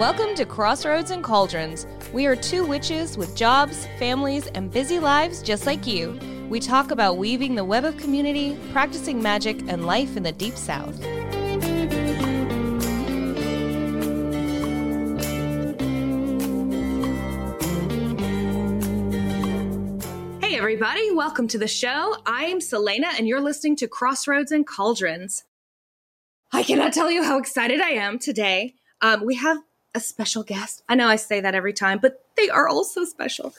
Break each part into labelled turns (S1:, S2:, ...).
S1: Welcome to Crossroads and Cauldrons. We are two witches with jobs, families, and busy lives just like you. We talk about weaving the web of community, practicing magic, and life in the Deep South. Hey, everybody, welcome to the show. I'm Selena, and you're listening to Crossroads and Cauldrons. I cannot tell you how excited I am today. Um, we have a special guest. I know I say that every time, but they are also special.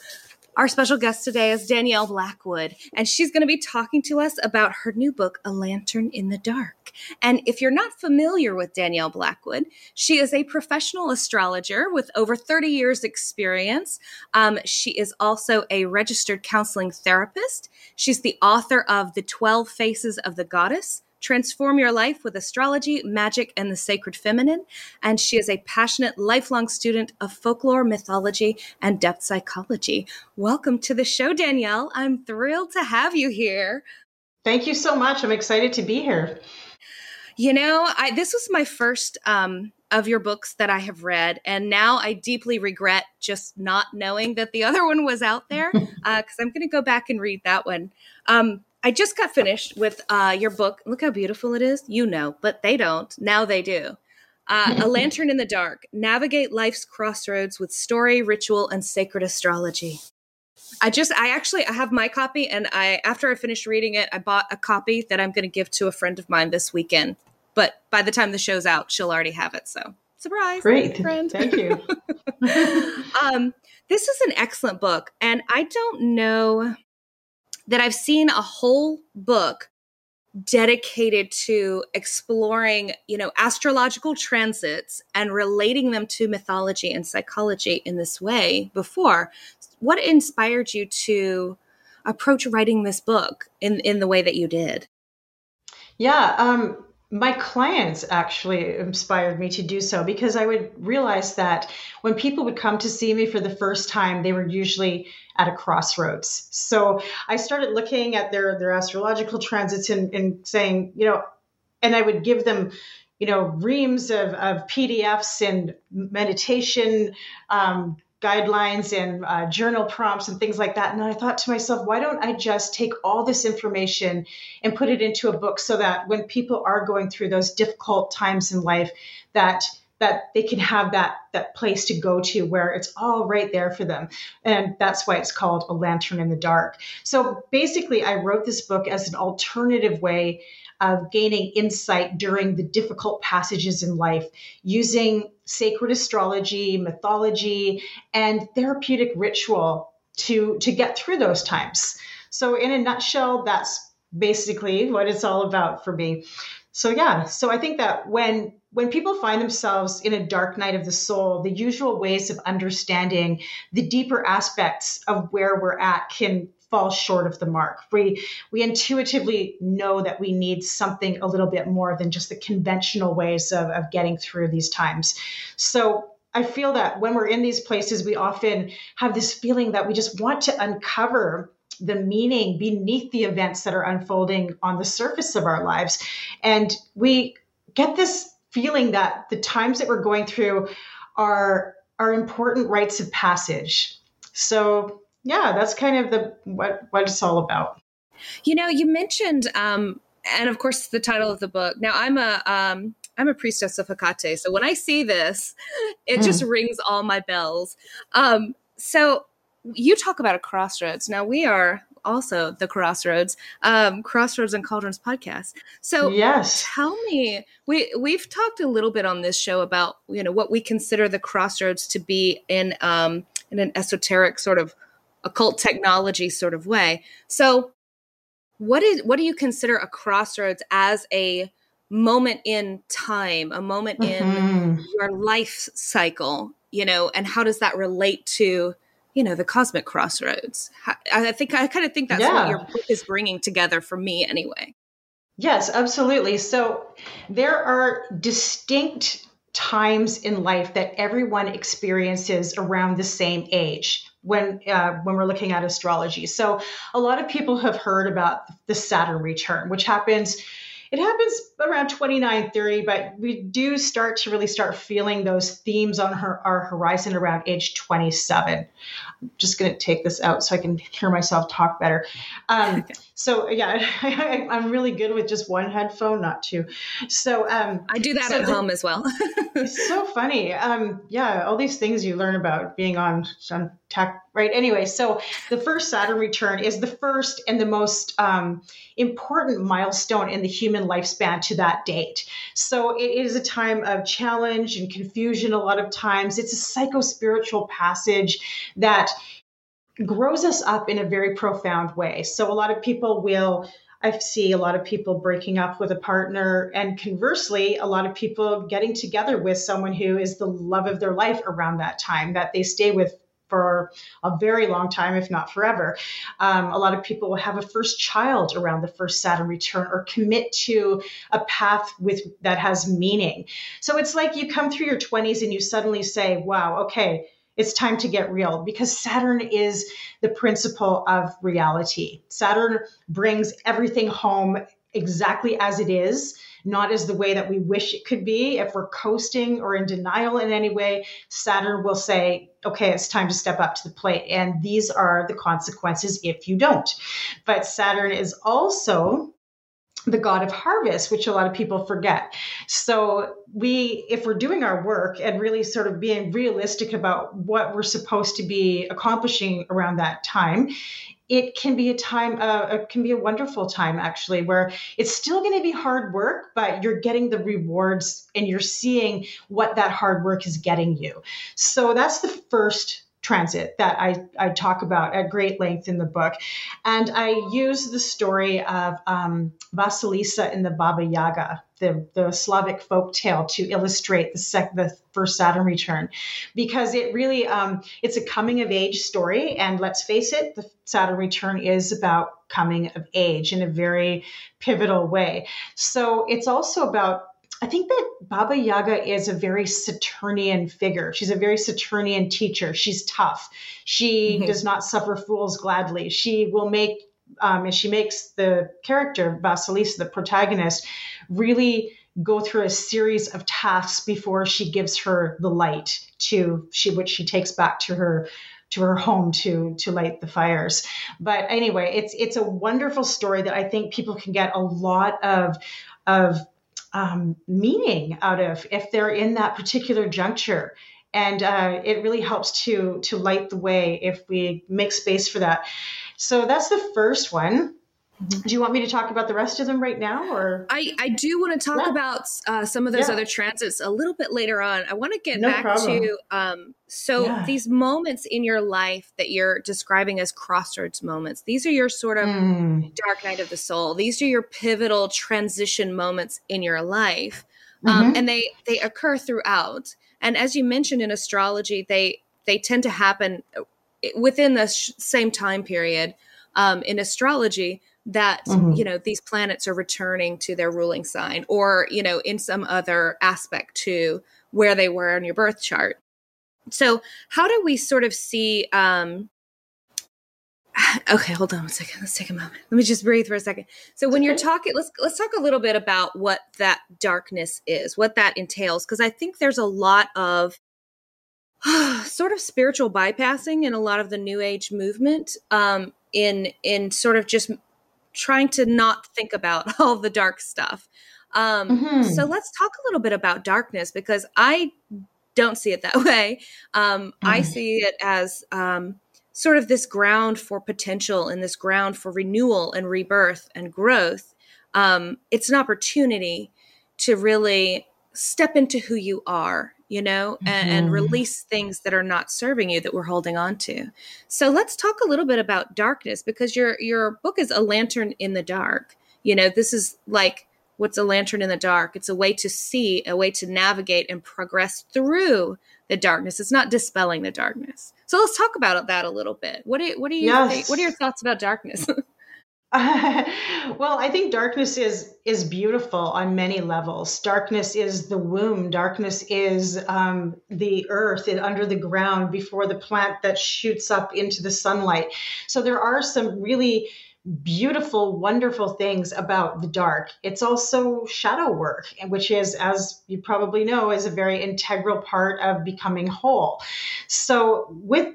S1: Our special guest today is Danielle Blackwood, and she's going to be talking to us about her new book, A Lantern in the Dark. And if you're not familiar with Danielle Blackwood, she is a professional astrologer with over 30 years' experience. Um, she is also a registered counseling therapist. She's the author of The 12 Faces of the Goddess, transform your life with astrology, magic, and the sacred feminine. And she is a passionate, lifelong student of folklore, mythology, and depth psychology. Welcome to the show, Danielle. I'm thrilled to have you here.
S2: Thank you so much. I'm excited to be here.
S1: You know, I, this was my first um, of your books that I have read, and now I deeply regret just not knowing that the other one was out there because uh, I'm going to go back and read that one. Um, I just got finished with uh, your book. Look how beautiful it is. You know, but they don't. Now they do. Uh, a Lantern in the Dark Navigate Life's Crossroads with Story, Ritual, and Sacred Astrology. I just, I actually, I have my copy, and I, after I finished reading it, I bought a copy that I'm going to give to a friend of mine this weekend. But by the time the show's out, she'll already have it. So, surprise.
S2: Great. Friend. Thank you.
S1: um, this is an excellent book, and I don't know that I've seen a whole book dedicated to exploring, you know, astrological transits and relating them to mythology and psychology in this way before. What inspired you to approach writing this book in in the way that you did?
S2: Yeah, um, my clients actually inspired me to do so because I would realize that when people would come to see me for the first time, they were usually at a crossroads. So I started looking at their their astrological transits and, and saying, you know, and I would give them, you know, reams of, of PDFs and meditation um, guidelines and uh, journal prompts and things like that. And I thought to myself, why don't I just take all this information and put it into a book so that when people are going through those difficult times in life, that that they can have that that place to go to where it's all right there for them and that's why it's called a lantern in the dark so basically i wrote this book as an alternative way of gaining insight during the difficult passages in life using sacred astrology, mythology, and therapeutic ritual to, to get through those times. So, in a nutshell, that's basically what it's all about for me. So, yeah, so I think that when when people find themselves in a dark night of the soul, the usual ways of understanding the deeper aspects of where we're at can fall short of the mark. We we intuitively know that we need something a little bit more than just the conventional ways of, of getting through these times. So I feel that when we're in these places, we often have this feeling that we just want to uncover the meaning beneath the events that are unfolding on the surface of our lives. And we get this feeling that the times that we're going through are are important rites of passage. So yeah, that's kind of the what what it's all about.
S1: You know, you mentioned, um, and of course, the title of the book. Now, I'm a um, I'm a priestess of Hecate, so when I see this, it mm. just rings all my bells. Um, so you talk about a crossroads. Now we are also the crossroads um crossroads and cauldrons podcast so
S2: yes
S1: tell me we we've talked a little bit on this show about you know what we consider the crossroads to be in um in an esoteric sort of occult technology sort of way. So, what is what do you consider a crossroads as a moment in time, a moment mm-hmm. in your life cycle, you know, and how does that relate to you know the cosmic crossroads? I think I kind of think that's yeah. what your book is bringing together for me, anyway.
S2: Yes, absolutely. So there are distinct times in life that everyone experiences around the same age when uh, when we're looking at astrology. So a lot of people have heard about the Saturn return, which happens it happens around 29, 30, but we do start to really start feeling those themes on her, our horizon around age 27. I'm just going to take this out so I can hear myself talk better. Um, so yeah, I, am really good with just one headphone, not two. So um,
S1: I do that so at home as well.
S2: it's so funny. Um, yeah, all these things you learn about being on on tech, right? Anyway, so the first Saturn return is the first and the most um, important milestone in the human lifespan to that date. So it is a time of challenge and confusion. A lot of times, it's a psycho spiritual passage that grows us up in a very profound way. So a lot of people will I see a lot of people breaking up with a partner, and conversely, a lot of people getting together with someone who is the love of their life around that time that they stay with for a very long time, if not forever. Um, a lot of people will have a first child around the first Saturn return or commit to a path with that has meaning. So it's like you come through your 20s and you suddenly say, wow, okay, it's time to get real because Saturn is the principle of reality. Saturn brings everything home exactly as it is, not as the way that we wish it could be. If we're coasting or in denial in any way, Saturn will say, okay, it's time to step up to the plate. And these are the consequences if you don't. But Saturn is also the god of harvest which a lot of people forget. So we if we're doing our work and really sort of being realistic about what we're supposed to be accomplishing around that time it can be a time uh, it can be a wonderful time actually where it's still going to be hard work but you're getting the rewards and you're seeing what that hard work is getting you. So that's the first transit that I, I talk about at great length in the book. And I use the story of um, Vasilisa in the Baba Yaga, the, the Slavic folk tale, to illustrate the, sec, the first Saturn return, because it really um, it's a coming of age story. And let's face it, the Saturn return is about coming of age in a very pivotal way. So it's also about I think that Baba Yaga is a very Saturnian figure. She's a very Saturnian teacher. She's tough. She mm-hmm. does not suffer fools gladly. She will make, um, and she makes the character, Vasilisa, the protagonist, really go through a series of tasks before she gives her the light to she which she takes back to her to her home to to light the fires. But anyway, it's it's a wonderful story that I think people can get a lot of of um, meaning out of if they're in that particular juncture and uh, it really helps to to light the way if we make space for that so that's the first one. Do you want me to talk about the rest of them right now, or
S1: I, I do want to talk yeah. about uh, some of those yeah. other transits a little bit later on. I want to get no back problem. to um, so yeah. these moments in your life that you're describing as crossroads moments. These are your sort of mm. dark night of the soul. These are your pivotal transition moments in your life, um, mm-hmm. and they they occur throughout. And as you mentioned in astrology, they they tend to happen uh, within the sh- same time period. Um, in astrology, that mm-hmm. you know these planets are returning to their ruling sign or you know in some other aspect to where they were on your birth chart. So how do we sort of see um okay hold on one second. Let's take a moment. Let me just breathe for a second. So when you're talking let's let's talk a little bit about what that darkness is what that entails because i think there's a lot of sort of spiritual bypassing in a lot of the new age movement um in in sort of just trying to not think about all the dark stuff. Um, mm-hmm. So let's talk a little bit about darkness because I don't see it that way. Um, mm-hmm. I see it as um, sort of this ground for potential and this ground for renewal and rebirth and growth. Um, it's an opportunity to really step into who you are you know, mm-hmm. and, and, release things that are not serving you that we're holding on to. So let's talk a little bit about darkness because your your book is a lantern in the dark. You know, this is like what's a lantern in the dark? It's a way to see, a way to navigate and progress through the darkness. It's not dispelling the darkness. So let's talk about that a little bit. What do what do you yes. think? What are your thoughts about darkness?
S2: well, I think darkness is is beautiful on many levels. Darkness is the womb. Darkness is um, the earth under the ground before the plant that shoots up into the sunlight. So there are some really beautiful, wonderful things about the dark. It's also shadow work, which is, as you probably know, is a very integral part of becoming whole. So, with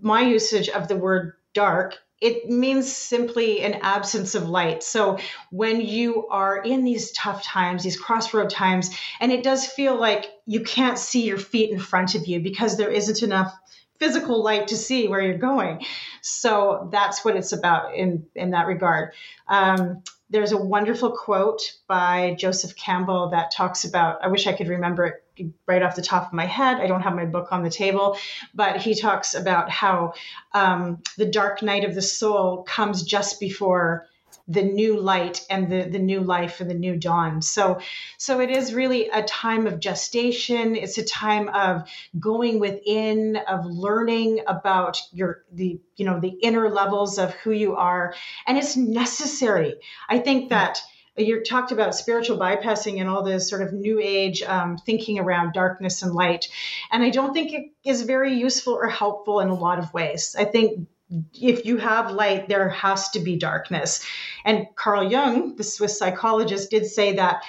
S2: my usage of the word dark, it means simply an absence of light. So when you are in these tough times, these crossroad times, and it does feel like you can't see your feet in front of you because there isn't enough physical light to see where you're going. So that's what it's about in in that regard. Um, there's a wonderful quote by Joseph Campbell that talks about. I wish I could remember it right off the top of my head. I don't have my book on the table, but he talks about how um, the dark night of the soul comes just before the new light and the, the new life and the new dawn. So, so it is really a time of gestation. It's a time of going within, of learning about your the you know the inner levels of who you are, and it's necessary. I think that you talked about spiritual bypassing and all this sort of new age um, thinking around darkness and light and i don't think it is very useful or helpful in a lot of ways i think if you have light, there has to be darkness. And Carl Jung, the Swiss psychologist, did say that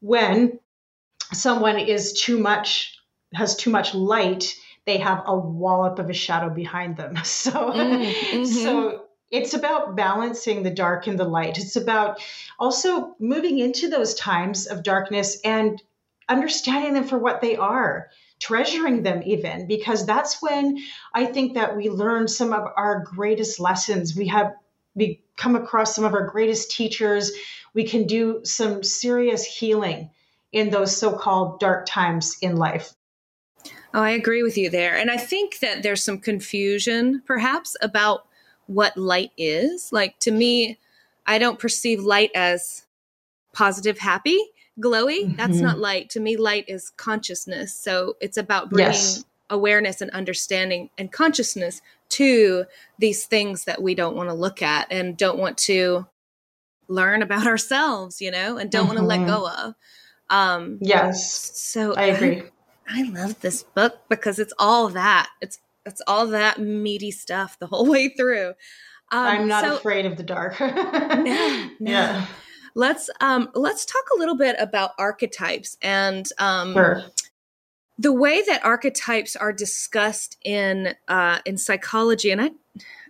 S2: when someone is too much, has too much light, they have a wallop of a shadow behind them. So, mm-hmm. so it's about balancing the dark and the light. It's about also moving into those times of darkness and understanding them for what they are treasuring them even because that's when i think that we learn some of our greatest lessons. We have we come across some of our greatest teachers. We can do some serious healing in those so-called dark times in life.
S1: Oh i agree with you there. And i think that there's some confusion perhaps about what light is. Like to me i don't perceive light as positive happy glowy. Mm-hmm. that's not light. To me light is consciousness. So it's about bringing yes. awareness and understanding and consciousness to these things that we don't want to look at and don't want to learn about ourselves you know and don't mm-hmm. want to let go of.
S2: Um yes.
S1: so
S2: i agree.
S1: I, I love this book because it's all that. It's it's all that meaty stuff the whole way through
S2: um, i'm not so, afraid of the dark no,
S1: no. yeah let's um, let's talk a little bit about archetypes and um, sure. the way that archetypes are discussed in uh, in psychology. And I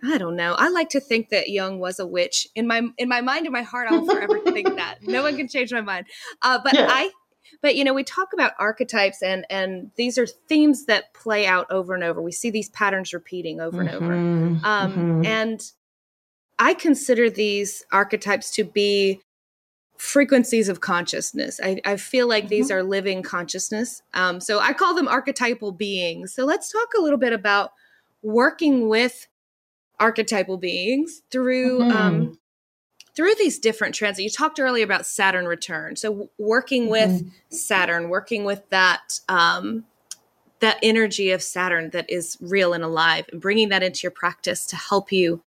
S1: I don't know. I like to think that Jung was a witch. In my in my mind and my heart, I'll forever think that. No one can change my mind. Uh, but yeah. I but you know we talk about archetypes and and these are themes that play out over and over we see these patterns repeating over mm-hmm, and over mm-hmm. um, mm-hmm. and i consider these archetypes to be frequencies of consciousness. I, I feel like mm-hmm. these are living consciousness. Um, so I call them archetypal beings. So let's talk a little bit about working with archetypal beings through mm-hmm. um, through these different transits. You talked earlier about Saturn return. So working mm-hmm. with Saturn, working with that um, that energy of Saturn that is real and alive, and bringing that into your practice to help you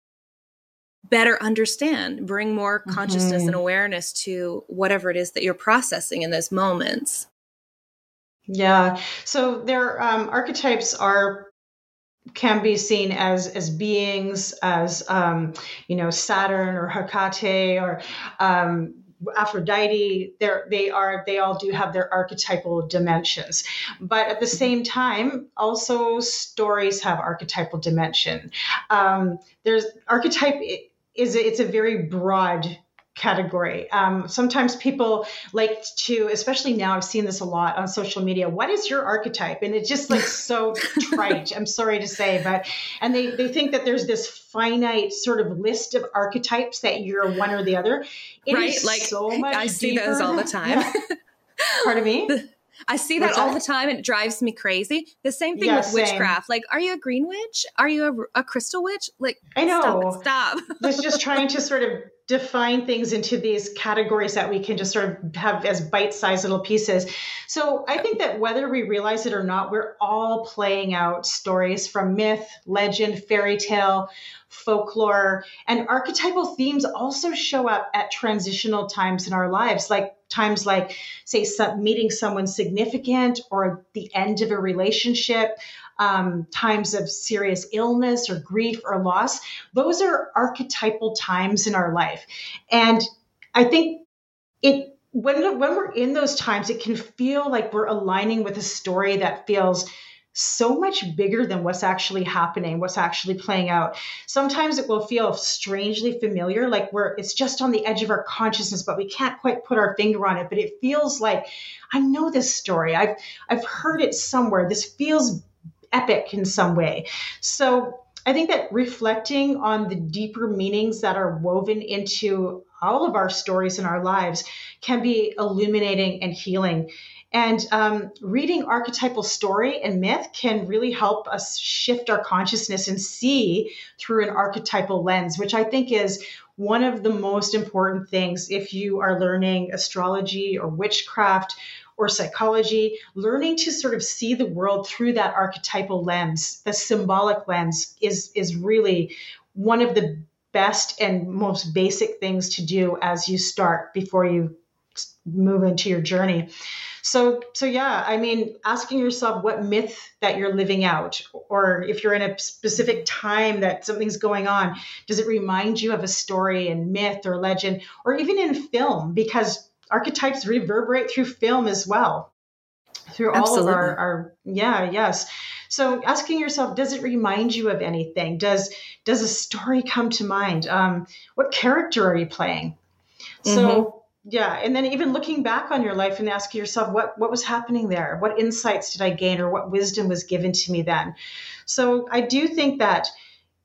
S1: better understand, bring more consciousness mm-hmm. and awareness to whatever it is that you're processing in those moments.
S2: Yeah. So their um, archetypes are can be seen as as beings as um, you know Saturn or Hecate or um, Aphrodite, they're, they are they all do have their archetypal dimensions, but at the same time, also stories have archetypal dimension. Um, there's archetype is it's a very broad category. Um, sometimes people like to, especially now, I've seen this a lot on social media. What is your archetype? And it's just like so trite. I'm sorry to say, but and they they think that there's this finite sort of list of archetypes that you're one or the other.
S1: It right, like so much. I see deeper. those all the time. Yeah.
S2: Pardon me.
S1: I see that What's all that? the time and it drives me crazy. The same thing yeah, with same. witchcraft. Like, are you a green witch? Are you a, a crystal witch? Like,
S2: I know.
S1: Stop. stop.
S2: It's just trying to sort of define things into these categories that we can just sort of have as bite-sized little pieces. So I think that whether we realize it or not, we're all playing out stories from myth, legend, fairy tale, folklore, and archetypal themes also show up at transitional times in our lives, like times like, say, meeting someone significant or the end of a relationship. Um, times of serious illness or grief or loss. Those are archetypal times in our life. And I think it when when we're in those times, it can feel like we're aligning with a story that feels so much bigger than what's actually happening, what's actually playing out. Sometimes it will feel strangely familiar, like we're it's just on the edge of our consciousness, but we can't quite put our finger on it. But it feels like I know this story. I've I've heard it somewhere. This feels epic in some way. So I think that reflecting on the deeper meanings that are woven into all of our stories in our lives can be illuminating and healing. And um, reading archetypal story and myth can really help us shift our consciousness and see through an archetypal lens, which I think is one of the most important things if you are learning astrology or witchcraft or psychology, learning to sort of see the world through that archetypal lens, the symbolic lens, is, is really one of the best and most basic things to do as you start before you move into your journey. So so yeah, I mean, asking yourself what myth that you're living out or if you're in a specific time that something's going on, does it remind you of a story and myth or legend or even in film because archetypes reverberate through film as well through all Absolutely. of our, our yeah yes. So asking yourself does it remind you of anything? Does does a story come to mind? Um, what character are you playing? Mm-hmm. so yeah and then even looking back on your life and asking yourself what what was happening there? What insights did i gain or what wisdom was given to me then? So i do think that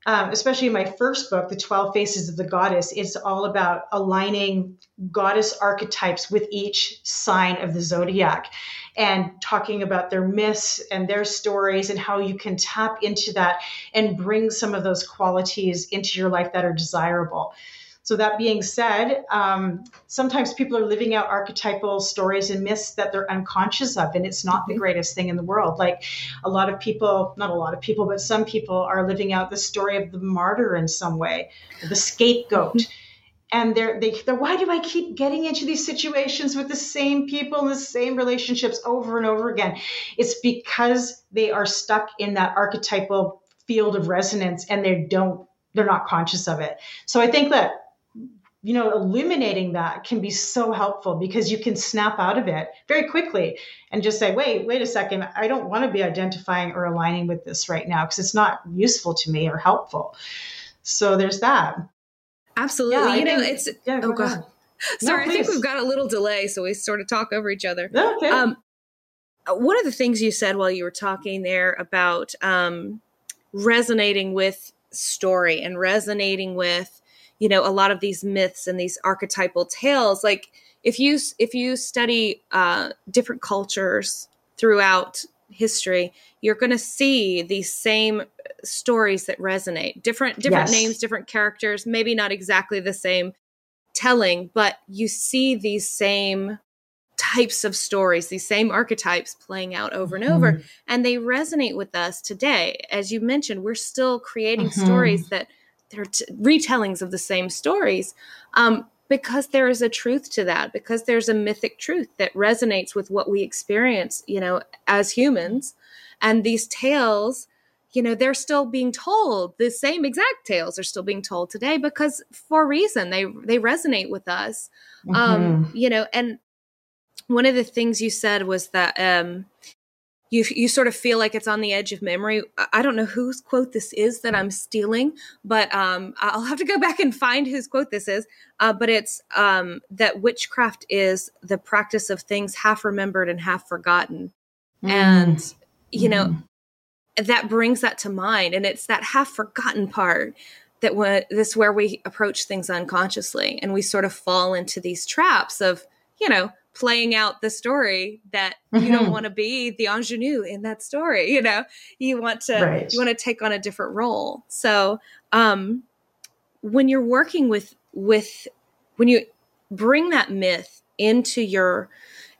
S2: um, especially in my first book, The 12 Faces of the Goddess, it's all about aligning goddess archetypes with each sign of the zodiac and talking about their myths and their stories and how you can tap into that and bring some of those qualities into your life that are desirable. So, that being said, um, sometimes people are living out archetypal stories and myths that they're unconscious of, and it's not the mm-hmm. greatest thing in the world. Like a lot of people, not a lot of people, but some people are living out the story of the martyr in some way, the scapegoat. Mm-hmm. and they're, they, they're why do i keep getting into these situations with the same people and the same relationships over and over again it's because they are stuck in that archetypal field of resonance and they don't they're not conscious of it so i think that you know, illuminating that can be so helpful because you can snap out of it very quickly and just say, wait, wait a second, I don't want to be identifying or aligning with this right now because it's not useful to me or helpful. So there's that.
S1: Absolutely. Yeah, you know, think, it's, yeah, go oh God. Sorry, no, I think we've got a little delay, so we sort of talk over each other.
S2: Okay. Um,
S1: one of the things you said while you were talking there about um, resonating with story and resonating with you know a lot of these myths and these archetypal tales like if you if you study uh, different cultures throughout history you're going to see these same stories that resonate different different yes. names different characters maybe not exactly the same telling but you see these same types of stories these same archetypes playing out over and over mm-hmm. and they resonate with us today as you mentioned we're still creating mm-hmm. stories that they're t- retellings of the same stories um, because there is a truth to that because there's a mythic truth that resonates with what we experience you know as humans. And these tales you know they're still being told. The same exact tales are still being told today because for a reason they they resonate with us. Um, mm-hmm. um you know and one of the things you said was that um you you sort of feel like it's on the edge of memory. I don't know whose quote this is that I'm stealing, but um, I'll have to go back and find whose quote this is. Uh, but it's um, that witchcraft is the practice of things half remembered and half forgotten, mm. and you know mm. that brings that to mind, and it's that half forgotten part that when this where we approach things unconsciously, and we sort of fall into these traps of you know playing out the story that mm-hmm. you don't mm-hmm. want to be the ingenue in that story you know you want to right. you want to take on a different role so um when you're working with with when you bring that myth into your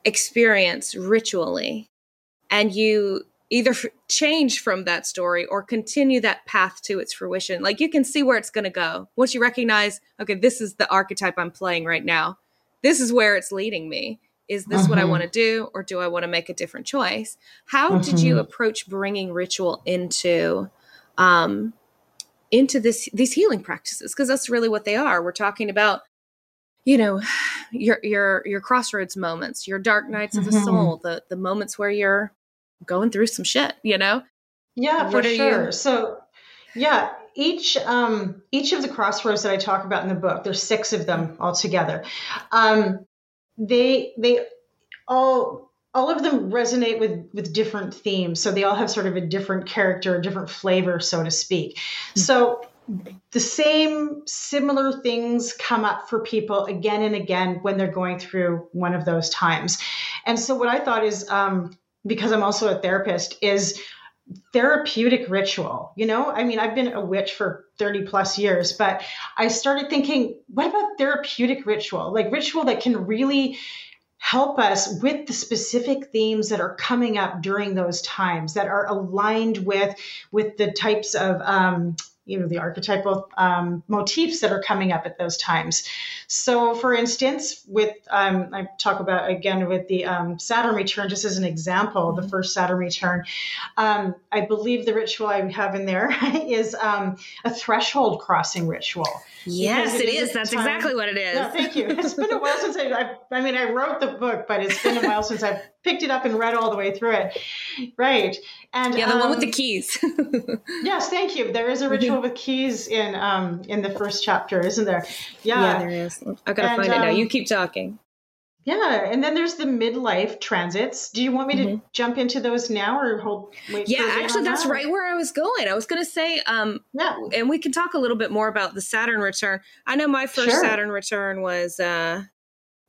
S1: experience ritually and you either f- change from that story or continue that path to its fruition like you can see where it's going to go once you recognize okay this is the archetype i'm playing right now this is where it's leading me is this mm-hmm. what I mm-hmm. want to do or do I want to make a different choice? How mm-hmm. did you mm-hmm. approach bringing ritual into um into this these healing practices because that's really what they are. We're talking about you know your your your crossroads moments, your dark nights of the mm-hmm. soul, the the moments where you're going through some shit, you know?
S2: Yeah, for sure. You- so yeah, each um, each of the crossroads that I talk about in the book, there's six of them altogether. Um, they they all all of them resonate with with different themes, so they all have sort of a different character, a different flavor, so to speak. Mm-hmm. So the same similar things come up for people again and again when they're going through one of those times. And so what I thought is um, because I'm also a therapist is therapeutic ritual. You know, I mean, I've been a witch for 30 plus years, but I started thinking, what about therapeutic ritual? Like ritual that can really help us with the specific themes that are coming up during those times that are aligned with with the types of um, you know the archetypal um, motifs that are coming up at those times so for instance with um, i talk about again with the um, saturn return just as an example the mm-hmm. first saturn return um, i believe the ritual i have in there is um, a threshold crossing ritual
S1: yes it, it is, that's time. exactly what it is
S2: yeah, thank you it's been a while since I, I i mean i wrote the book but it's been a while since i've picked it up and read all the way through it right
S1: and yeah the one with the um, keys
S2: yes thank you there is a ritual with keys in um in the first chapter, isn't there?
S1: Yeah, yeah there is. I've gotta and, find it now. Um, you keep talking.
S2: Yeah, and then there's the midlife transits. Do you want me to mm-hmm. jump into those now, or hold?
S1: Wait yeah, actually, that's that? right where I was going. I was going to say, um, yeah, and we can talk a little bit more about the Saturn return. I know my first sure. Saturn return was, uh,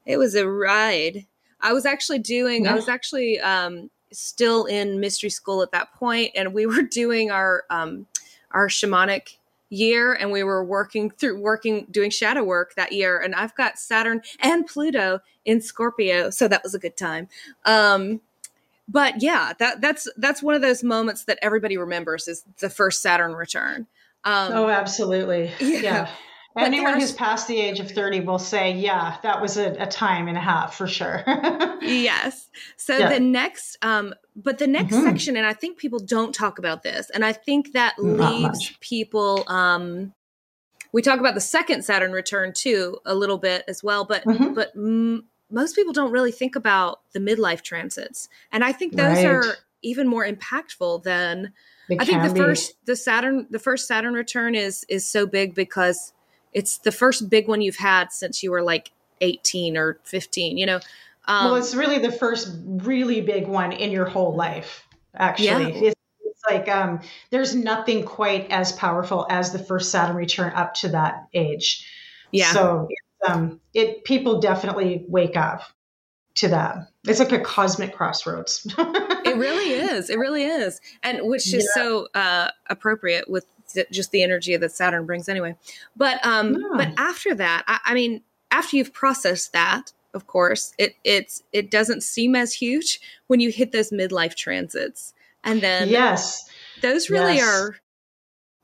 S1: it was a ride. I was actually doing. Yeah. I was actually um, still in mystery school at that point, and we were doing our um, our shamanic year and we were working through working doing shadow work that year and I've got Saturn and Pluto in Scorpio so that was a good time um but yeah that that's that's one of those moments that everybody remembers is the first Saturn return
S2: um oh absolutely yeah, yeah. Anyone who's past the age of 30 will say, yeah, that was a, a time and a half for sure.
S1: yes. So yeah. the next, um, but the next mm-hmm. section, and I think people don't talk about this, and I think that Not leaves much. people, um, we talk about the second Saturn return too, a little bit as well, but, mm-hmm. but m- most people don't really think about the midlife transits. And I think those right. are even more impactful than, I think the be. first, the Saturn, the first Saturn return is, is so big because it's the first big one you've had since you were like 18 or 15 you know?
S2: Um, well it's really the first really big one in your whole life actually. Yeah. it's, it's like um, there's nothing quite as powerful as the first saturn return up to that age. Yeah. So um, it people definitely wake up to that. It's like a cosmic crossroads.
S1: It really is. It really is. And which is yeah. so uh, appropriate with just the energy that Saturn brings anyway. But um, yeah. but after that, I, I, mean, after you've processed that, of course, it it's it doesn't seem as huge when you hit those midlife transits, and then
S2: yes,
S1: those really yes. are.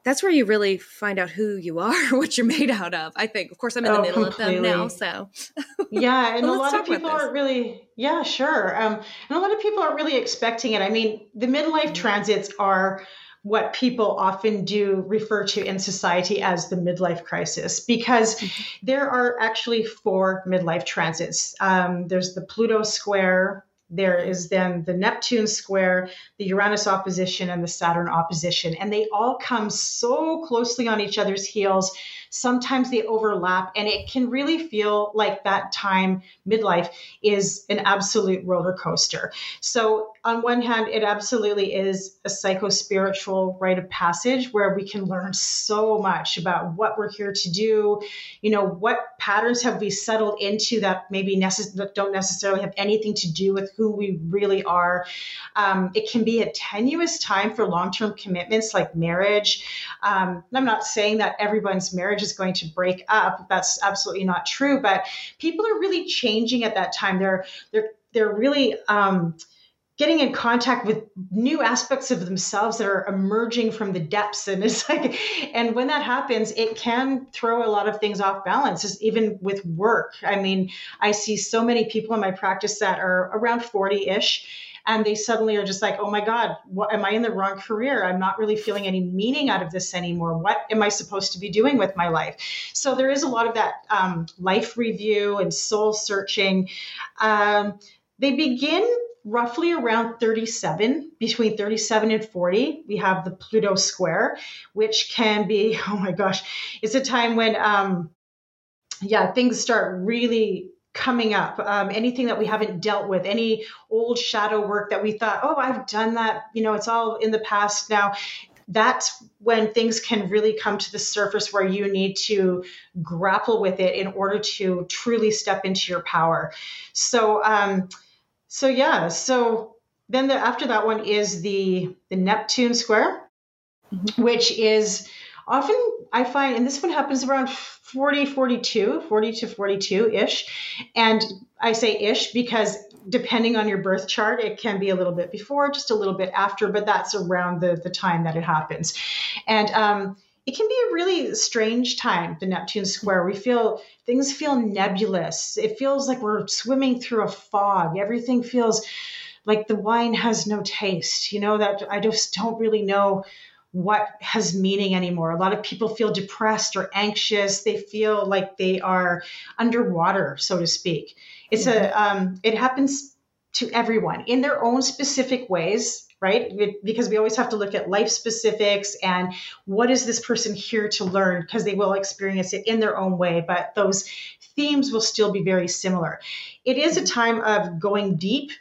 S1: That's where you really find out who you are, what you're made out of. I think. Of course, I'm in oh, the middle completely. of them now, so.
S2: yeah, and a lot of people aren't really. Yeah, sure. Um, and a lot of people aren't really expecting it. I mean, the midlife mm-hmm. transits are what people often do refer to in society as the midlife crisis, because mm-hmm. there are actually four midlife transits. Um, there's the Pluto square, there is then the Neptune square, the Uranus opposition, and the Saturn opposition. And they all come so closely on each other's heels Sometimes they overlap, and it can really feel like that time, midlife, is an absolute roller coaster. So, on one hand, it absolutely is a psycho spiritual rite of passage where we can learn so much about what we're here to do. You know, what patterns have we settled into that maybe necess- that don't necessarily have anything to do with who we really are. Um, it can be a tenuous time for long term commitments like marriage. Um, I'm not saying that everyone's marriage is going to break up. That's absolutely not true. But people are really changing at that time. They're they're they're really um, getting in contact with new aspects of themselves that are emerging from the depths. And it's like and when that happens it can throw a lot of things off balance Just even with work. I mean i see so many people in my practice that are around 40ish and they suddenly are just like oh my god what am i in the wrong career? I'm not really feeling any meaning out of this anymore. What am i supposed to be doing with my life? So there is a lot of that um, life review and soul searching. Um, they begin roughly around 37, between 37 and 40, we have the Pluto square, which can be, oh my gosh, it's a time when, um, yeah, things start really coming up. Um, anything that we haven't dealt with, any old shadow work that we thought, oh, I've done that, you know, it's all in the past now. That's when things can really come to the surface where you need to grapple with it in order to truly step into your power. So, um, so yeah, so then the, after that one is the the Neptune square, mm-hmm. which is often I find, and this one happens around 40, 42, 40 to 42 ish. And I say ish because depending on your birth chart, it can be a little bit before, just a little bit after, but that's around the, the time that it happens. And um, it can be a really strange time, the Neptune square. We feel things feel nebulous. It feels like we're swimming through a fog. Everything feels like the wine has no taste, you know, that I just don't really know what has meaning anymore. A lot of people feel depressed or anxious. They feel like they are underwater, so to speak. It's a, mm-hmm. um, it happens to everyone in their own specific ways right? Because we always have to look at life specifics and what is this person here to learn because they will experience it in their own way, but those themes will still be very similar. It is a time of going deep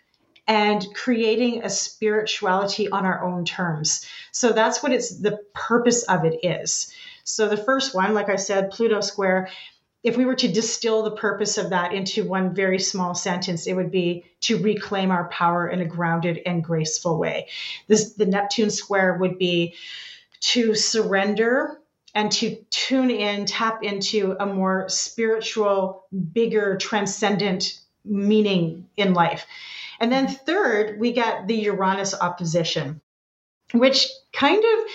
S2: and creating a spirituality on our own terms. So that's what it's the purpose of it is. So the first one, like I said, Pluto square, if we were to distill the purpose of that into one very small sentence, it would be to reclaim our power in a grounded and graceful way. This, the Neptune square would be to surrender and to tune in, tap into a more spiritual, bigger, transcendent meaning in life. And then third, we get the Uranus opposition, which kind of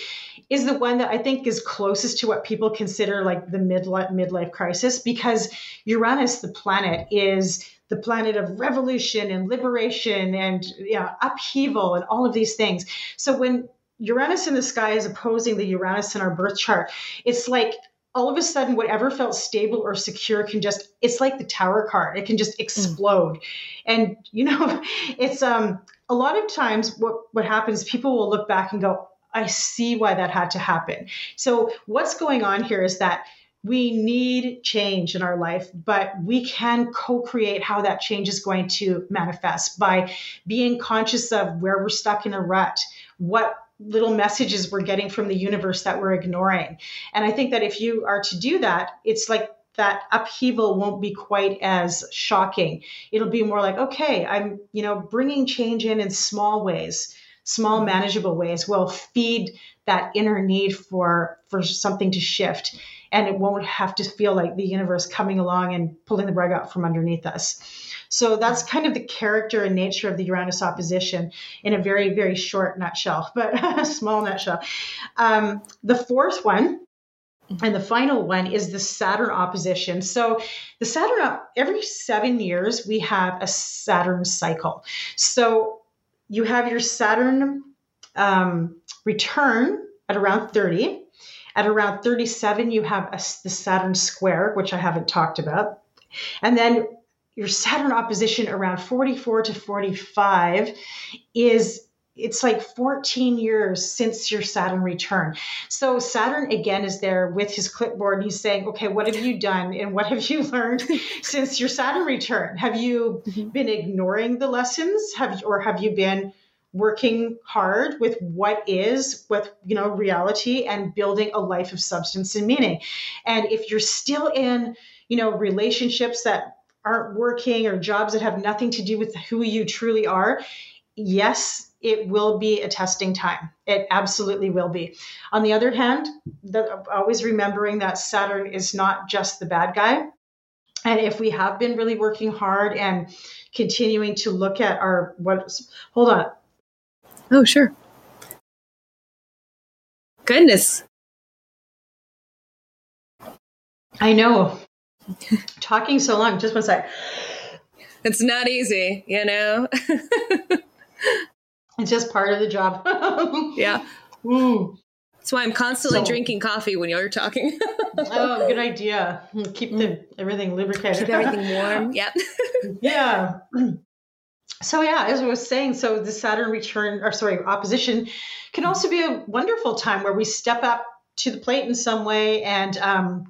S2: is the one that I think is closest to what people consider like the midlife midlife crisis because Uranus, the planet, is the planet of revolution and liberation and you know, upheaval and all of these things. So when Uranus in the sky is opposing the Uranus in our birth chart, it's like all of a sudden whatever felt stable or secure can just it's like the tower card it can just explode mm. and you know it's um a lot of times what what happens people will look back and go I see why that had to happen. So, what's going on here is that we need change in our life, but we can co create how that change is going to manifest by being conscious of where we're stuck in a rut, what little messages we're getting from the universe that we're ignoring. And I think that if you are to do that, it's like that upheaval won't be quite as shocking. It'll be more like, okay, I'm, you know, bringing change in in small ways small manageable ways will feed that inner need for for something to shift and it won't have to feel like the universe coming along and pulling the rug out from underneath us so that's kind of the character and nature of the uranus opposition in a very very short nutshell but a small nutshell um, the fourth one and the final one is the Saturn opposition. So, the Saturn, every seven years, we have a Saturn cycle. So, you have your Saturn um, return at around 30. At around 37, you have a, the Saturn square, which I haven't talked about. And then your Saturn opposition around 44 to 45 is it's like 14 years since your Saturn return. So Saturn again is there with his clipboard. And he's saying, okay, what have you done and what have you learned since your Saturn return? Have you mm-hmm. been ignoring the lessons? Have or have you been working hard with what is with you know reality and building a life of substance and meaning and if you're still in you know relationships that aren't working or jobs that have nothing to do with who you truly are yes it will be a testing time. It absolutely will be. On the other hand, the, always remembering that Saturn is not just the bad guy. And if we have been really working hard and continuing to look at our what hold on.
S1: Oh, sure. Goodness.
S2: I know. Talking so long, just one sec.
S1: It's not easy, you know?
S2: it's just part of the job.
S1: yeah. Mm. That's why I'm constantly so, drinking coffee when you're talking.
S2: oh, good idea. Keep the everything lubricated.
S1: Keep everything warm. Yep.
S2: yeah. So yeah, as I was saying, so the Saturn return or sorry, opposition can also be a wonderful time where we step up to the plate in some way and um,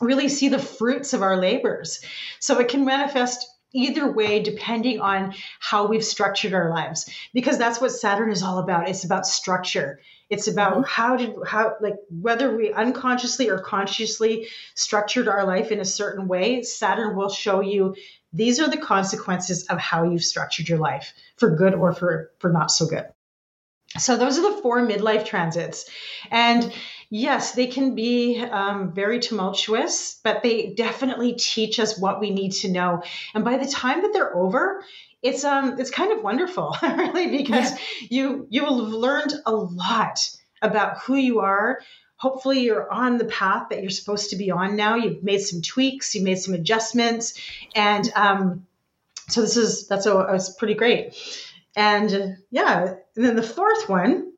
S2: really see the fruits of our labors. So it can manifest either way depending on how we've structured our lives. Because that's what saturn is all about. It's about structure. It's about mm-hmm. how did how like whether we unconsciously or consciously structured our life in a certain way saturn will show you these are the consequences of how you've structured your life for good or for for not so good. So those are the four midlife transits. And yes, they can be um, very tumultuous, but they definitely teach us what we need to know. And by the time that they're over, it's um it's kind of wonderful, really, because yeah. you you will have learned a lot about who you are. Hopefully, you're on the path that you're supposed to be on now. You've made some tweaks, you've made some adjustments, and um, so this is that's a, it's pretty great. And uh, yeah, and then the fourth one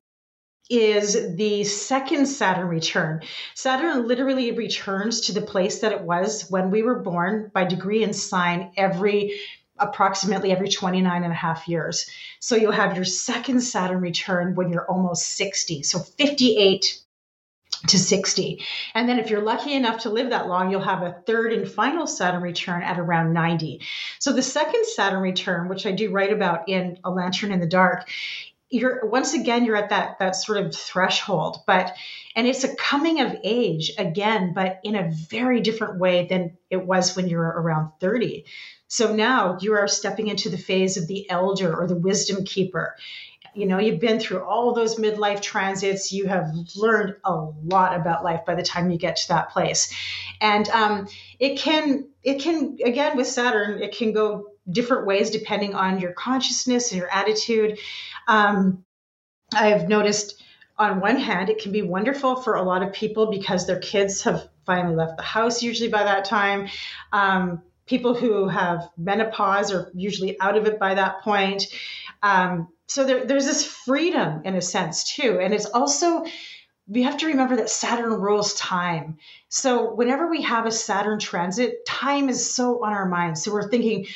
S2: is the second Saturn return. Saturn literally returns to the place that it was when we were born by degree and sign every approximately every 29 and a half years. So you'll have your second Saturn return when you're almost 60. So 58 to 60. And then if you're lucky enough to live that long, you'll have a third and final Saturn return at around 90. So the second Saturn return, which I do write about in A Lantern in the Dark, you're once again you're at that that sort of threshold but and it's a coming of age again but in a very different way than it was when you were around 30 so now you are stepping into the phase of the elder or the wisdom keeper. You know you've been through all those midlife transits. You have learned a lot about life by the time you get to that place. And um, it can it can again with saturn it can go different ways depending on your consciousness and your attitude um, I've noticed on one hand, it can be wonderful for a lot of people because their kids have finally left the house, usually by that time. Um, people who have menopause are usually out of it by that point. Um, so there, there's this freedom in a sense too. And it's also, we have to remember that Saturn rules time. So whenever we have a Saturn transit, time is so on our minds. So we're thinking,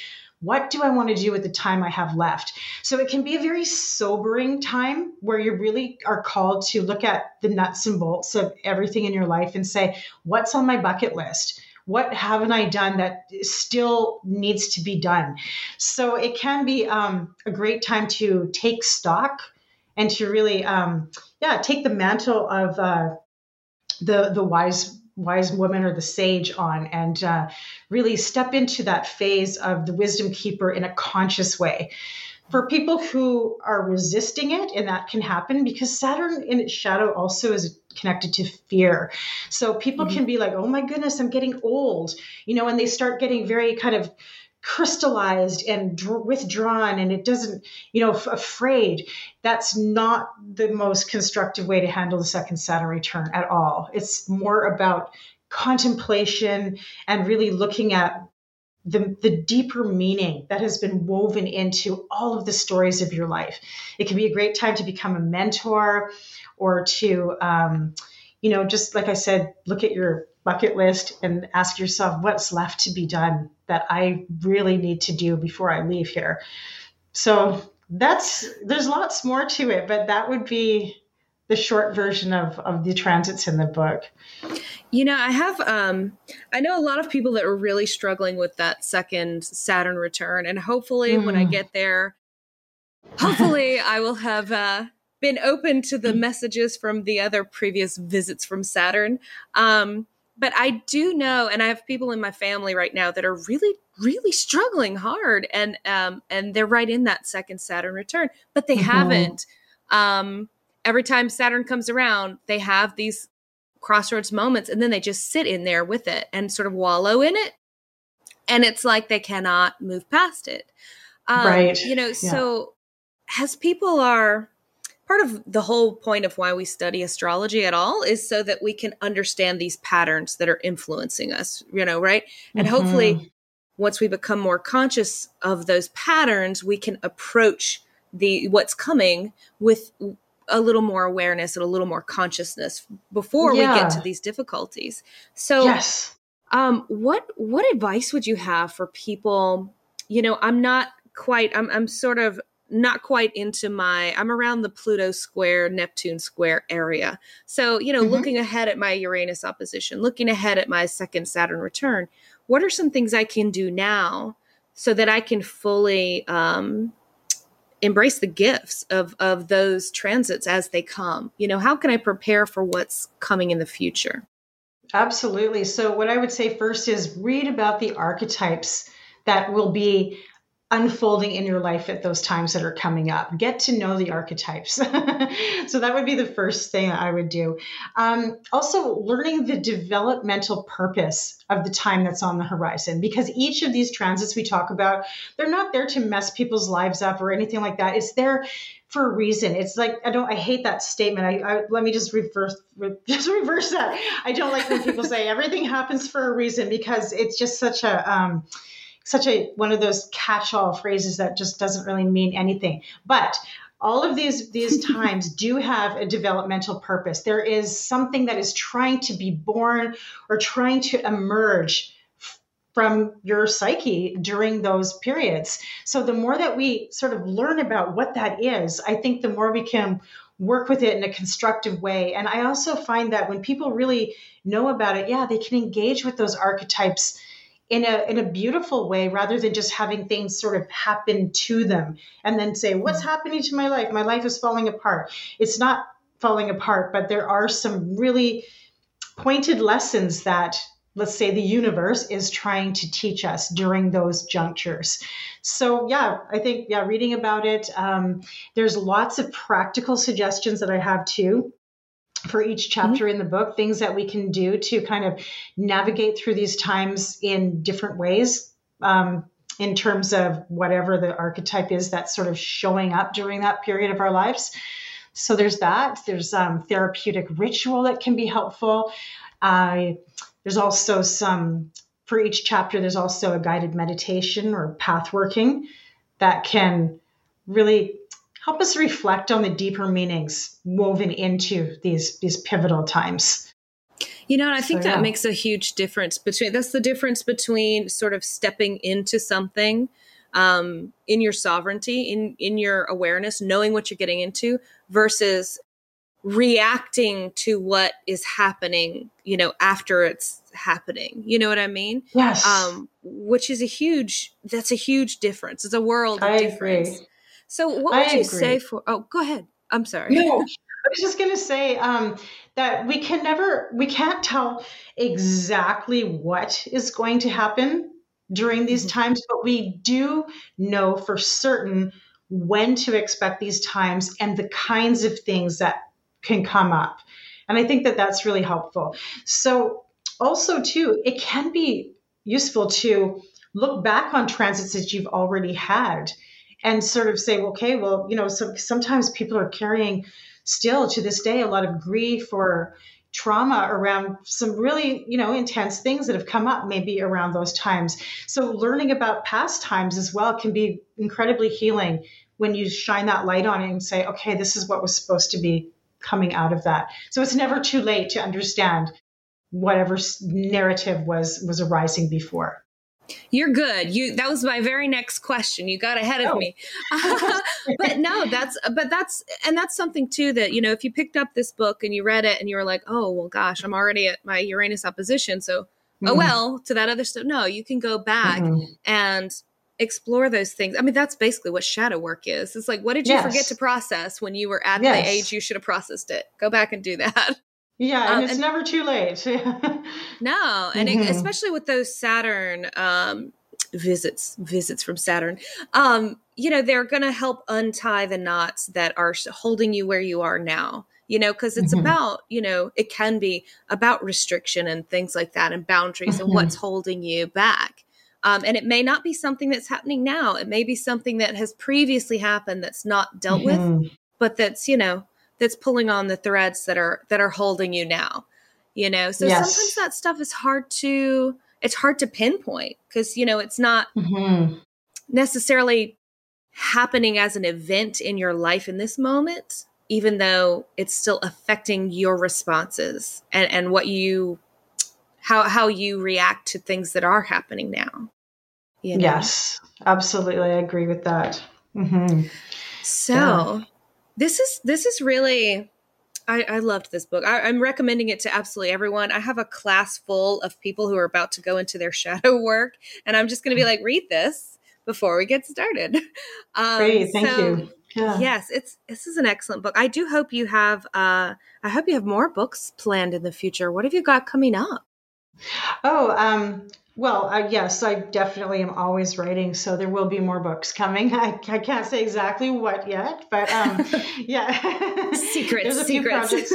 S2: what do I want to do with the time I have left? So it can be a very sobering time where you really are called to look at the nuts and bolts of everything in your life and say, what's on my bucket list? What haven't I done that still needs to be done? So it can be um, a great time to take stock and to really, um, yeah, take the mantle of uh, the the wise wise woman or the sage on and uh, really step into that phase of the wisdom keeper in a conscious way for people who are resisting it and that can happen because saturn in its shadow also is connected to fear so people mm-hmm. can be like oh my goodness i'm getting old you know and they start getting very kind of crystallized and dr- withdrawn and it doesn't you know f- afraid. That's not the most constructive way to handle the second saturn return at all. It's more about contemplation and really looking at the, the deeper meaning that has been woven into all of the stories of your life. It can be a great time to become a mentor or to um, you know just like i said look at your bucket list and ask yourself what's left to be done that I really need to do before I leave here. So that's there's lots more to it, but that would be the short version of of the transits in the book.
S1: You know, I have um I know a lot of people that are really struggling with that second Saturn return and hopefully mm. when I mm. get there hopefully I will have uh been open to the mm. messages from the other previous visits from Saturn. Um but I do know, and I have people in my family right now that are really, really struggling hard, and um, and they're right in that second Saturn return, but they mm-hmm. haven't. Um, every time Saturn comes around, they have these crossroads moments, and then they just sit in there with it and sort of wallow in it. and it's like they cannot move past it. Um, right. You know, yeah. so as people are part of the whole point of why we study astrology at all is so that we can understand these patterns that are influencing us, you know, right? And mm-hmm. hopefully once we become more conscious of those patterns, we can approach the what's coming with a little more awareness and a little more consciousness before yeah. we get to these difficulties. So yes. um what what advice would you have for people, you know, I'm not quite I'm I'm sort of not quite into my i'm around the pluto square neptune square area. So you know mm-hmm. looking ahead at my uranus opposition looking ahead at my second saturn return what are some things i can do now so that i can fully um, embrace the gifts of of those transits as they come? You know how can i prepare for what's coming in the future?
S2: Absolutely. So what i would say first is read about the archetypes that will be unfolding in your life at those times that are coming up. Get to know the archetypes. so that would be the first thing I would do. Um, also, learning the developmental purpose of the time that's on the horizon, because each of these transits we talk about, they're not there to mess people's lives up or anything like that. It's there for a reason. It's like I don't. I hate that statement. I, I let me just reverse re, just reverse that. I don't like when people say everything happens for a reason because it's just such a um, such a one of those catch-all phrases that just doesn't really mean anything. But all of these these times do have a developmental purpose. There is something that is trying to be born or trying to emerge from your psyche during those periods. So the more that we sort of learn about what that is, I think the more we can work with it in a constructive way. And I also find that when people really know about it, yeah, they can engage with those archetypes in a in a beautiful way rather than just having things sort of happen to them and then say what's mm-hmm. happening to my life? My life is falling apart. It's not falling apart but there are some really pointed lessons that let's say the universe is trying to teach us during those junctures. So yeah i think yeah reading about it um, there's lots of practical suggestions that i have too for each chapter mm-hmm. in the book, things that we can do to kind of navigate through these times in different ways. Um, in terms of whatever the archetype is that's sort of showing up during that period of our lives. So there's that. There's um, therapeutic ritual that can be helpful. Uh, there's also some, for each chapter, there's also a guided meditation or path working that can really help us reflect on the deeper meanings woven into these these pivotal times.
S1: You know, and I think so, that yeah. makes a huge difference between that's the difference between sort of stepping into something um, in your sovereignty, in in your awareness, knowing what you're getting into, versus reacting to what is happening. You know, after it's happening. You know what I mean?
S2: Yes.
S1: Um, which is a huge. That's a huge difference. It's a world of I difference. Agree. So, what would I you agree. say for? Oh, go ahead. I'm sorry.
S2: No, I was just going to say um, that we can never, we can't tell exactly what is going to happen during these mm-hmm. times, but we do know for certain when to expect these times and the kinds of things that can come up. And I think that that's really helpful. So, also, too, it can be useful to look back on transits that you've already had and sort of say, okay, well, you know, so sometimes people are carrying still to this day a lot of grief or trauma around some really you know intense things that have come up maybe around those times. So learning about past times as well can be incredibly healing when you shine that light on it and say okay this is what was supposed to be coming out of that. So it's never too late to understand whatever narrative was was arising before
S1: you're good. You that was my very next question. You got ahead of oh. me. but no, that's but that's and that's something too that you know if you picked up this book and you read it and you were like, "Oh, well gosh, I'm already at my Uranus opposition." So, oh, mm-hmm. oh well, to that other stuff. No, you can go back mm-hmm. and explore those things. I mean, that's basically what shadow work is. It's like, what did you yes. forget to process when you were at yes. the age you should have processed it? Go back and do that.
S2: Yeah, and um, it's and, never too late.
S1: no, and mm-hmm. it, especially with those Saturn um, visits, visits from Saturn, um, you know, they're going to help untie the knots that are holding you where you are now. You know, because it's mm-hmm. about, you know, it can be about restriction and things like that and boundaries mm-hmm. and what's holding you back. Um, and it may not be something that's happening now. It may be something that has previously happened that's not dealt mm-hmm. with, but that's, you know, that's pulling on the threads that are that are holding you now. You know, so yes. sometimes that stuff is hard to it's hard to pinpoint because you know it's not mm-hmm. necessarily happening as an event in your life in this moment even though it's still affecting your responses and, and what you how how you react to things that are happening now
S2: you know? yes absolutely i agree with that mm-hmm.
S1: so yeah. This is this is really I, I loved this book. I, am recommending it to absolutely everyone. I have a class full of people who are about to go into their shadow work, and I'm just going to be like, read this before we get started.
S2: Um, Great, thank so, you.
S1: Yeah. Yes, it's this is an excellent book. I do hope you have. Uh, I hope you have more books planned in the future. What have you got coming up?
S2: Oh, um, well, uh, yes, I definitely am always writing, so there will be more books coming. I, I can't say exactly what yet, but um, yeah,
S1: secrets. there's a few
S2: projects.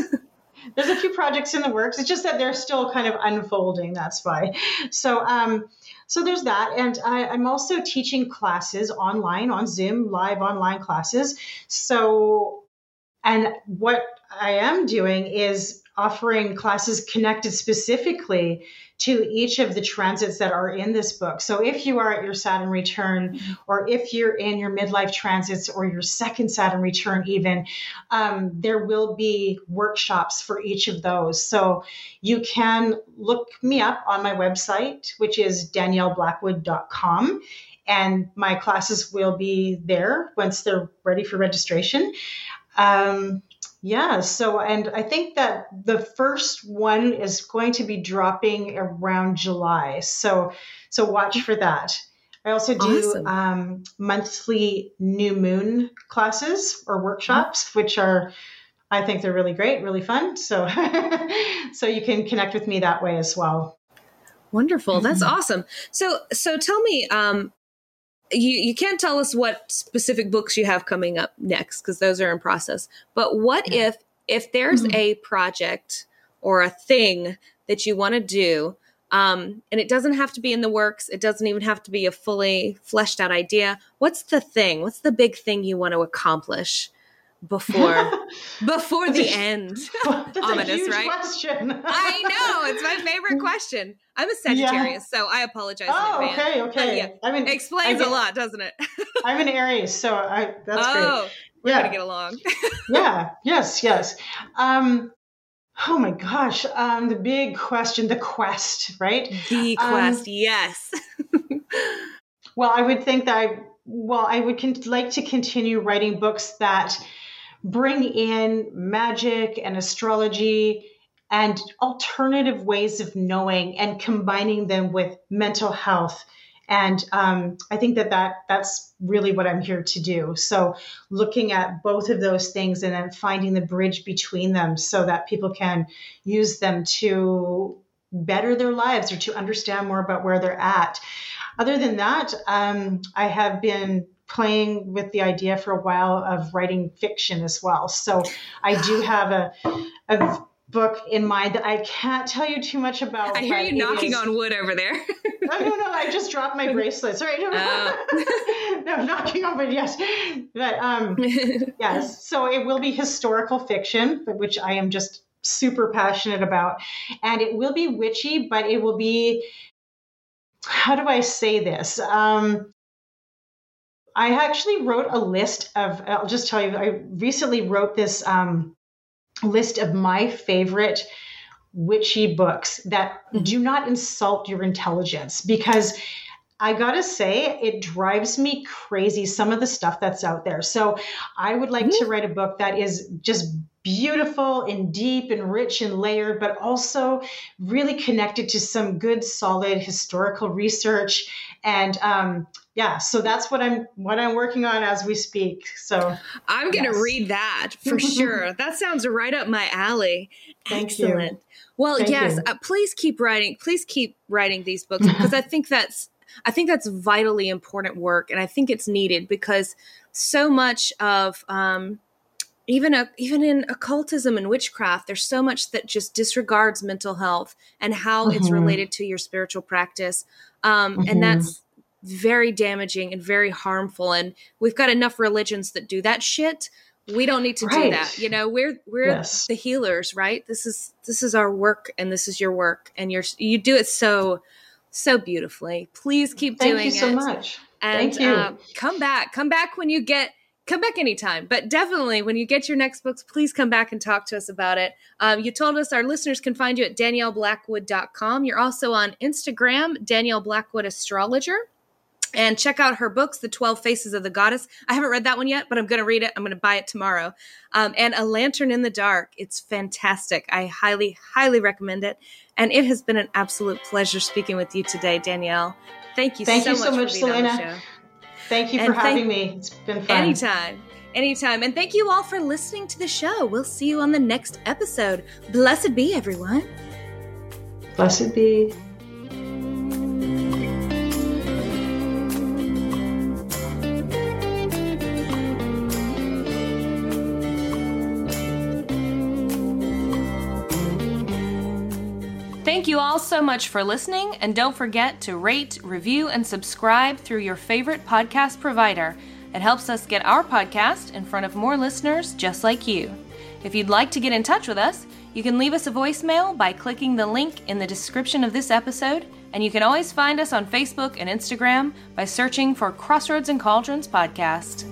S2: There's a few projects in the works. It's just that they're still kind of unfolding. That's why. So, um, so there's that, and I, I'm also teaching classes online on Zoom, live online classes. So, and what I am doing is offering classes connected specifically to each of the transits that are in this book. So if you are at your Saturn return, or if you're in your midlife transits or your second Saturn return, even, um, there will be workshops for each of those. So you can look me up on my website, which is danielleblackwood.com. And my classes will be there once they're ready for registration. Um, yeah, so and I think that the first one is going to be dropping around July. So so watch for that. I also do awesome. um, monthly new moon classes or workshops, mm-hmm. which are I think they're really great, really fun. So so you can connect with me that way as well.
S1: Wonderful. That's mm-hmm. awesome. So so tell me um you you can't tell us what specific books you have coming up next because those are in process. But what yeah. if if there's mm-hmm. a project or a thing that you want to do um, and it doesn't have to be in the works it doesn't even have to be a fully fleshed out idea what's the thing what's the big thing you want to accomplish before before the a, end.
S2: Ominous, right? Question.
S1: I know it's my favorite question. I'm a Sagittarius, yeah. so I apologize.
S2: Oh, okay, okay. yeah,
S1: I mean, it explains get, a lot, doesn't it?
S2: I'm an Aries, so I that's oh,
S1: great. We're yeah. gonna get along.
S2: yeah. Yes. Yes. Um, oh my gosh. Um, the big question, the quest, right?
S1: The um, quest. Um, yes.
S2: well, I would think that I well, I would con- like to continue writing books that bring in magic and astrology and alternative ways of knowing and combining them with mental health. And um, i think that, that that's really what i'm here to do. So looking at both of those things and then finding the bridge between them so that people can use them to better their lives or to understand more about where they're at. Other than that um, i have been playing with the idea for a while of writing fiction as well. So I do have a, a book in mind that I can't tell you too much about.
S1: I hear you knocking is... on wood over there.
S2: no, no, no. I just dropped my bracelet. Sorry. No, uh. no knocking on wood. Yes. But um, yes. So it will be historical fiction, which I am just super passionate about. And it will be witchy, but it will be, how do I say this? Um, I actually wrote a list of, I'll just tell you, I recently wrote this um, list of my favorite witchy books that mm-hmm. do not insult your intelligence because I gotta say, it drives me crazy some of the stuff that's out there. So I would like mm-hmm. to write a book that is just beautiful and deep and rich and layered, but also really connected to some good, solid historical research. And um, yeah, so that's what I'm what I'm working on as we speak. So
S1: I'm gonna yes. read that for sure. that sounds right up my alley.
S2: Thank
S1: Excellent.
S2: You.
S1: Well, Thank yes, uh, please keep writing. Please keep writing these books because I think that's I think that's vitally important work, and I think it's needed because so much of um, even a, even in occultism and witchcraft there's so much that just disregards mental health and how mm-hmm. it's related to your spiritual practice um, mm-hmm. and that's very damaging and very harmful and we've got enough religions that do that shit we don't need to right. do that you know we're we're yes. the healers right this is this is our work and this is your work and you're you do it so so beautifully. Please keep
S2: Thank
S1: doing
S2: it Thank you
S1: so
S2: much.
S1: And
S2: Thank you. Uh,
S1: come back come back when you get come back anytime but definitely when you get your next books please come back and talk to us about it. Um, you told us our listeners can find you at danielleblackwood.com you're also on instagram danielle blackwood astrologer and check out her books the 12 faces of the goddess. I haven't read that one yet but i'm going to read it. I'm going to buy it tomorrow. Um, and a lantern in the dark. It's fantastic. I highly highly recommend it. And it has been an absolute pleasure speaking with you today danielle. Thank you
S2: thank
S1: so
S2: you
S1: much
S2: so much selena. thank you and for having me. It's been fun.
S1: Anytime. Anytime. And thank you all for listening to the show. We'll see you on the next episode. Blessed be everyone.
S2: Blessed be
S1: Thank you all so much for listening, and don't forget to rate, review, and subscribe through your favorite podcast provider. It helps us get our podcast in front of more listeners just like you. If you'd like to get in touch with us, you can leave us a voicemail by clicking the link in the description of this episode, and you can always find us on Facebook and Instagram by searching for Crossroads and Cauldrons Podcast.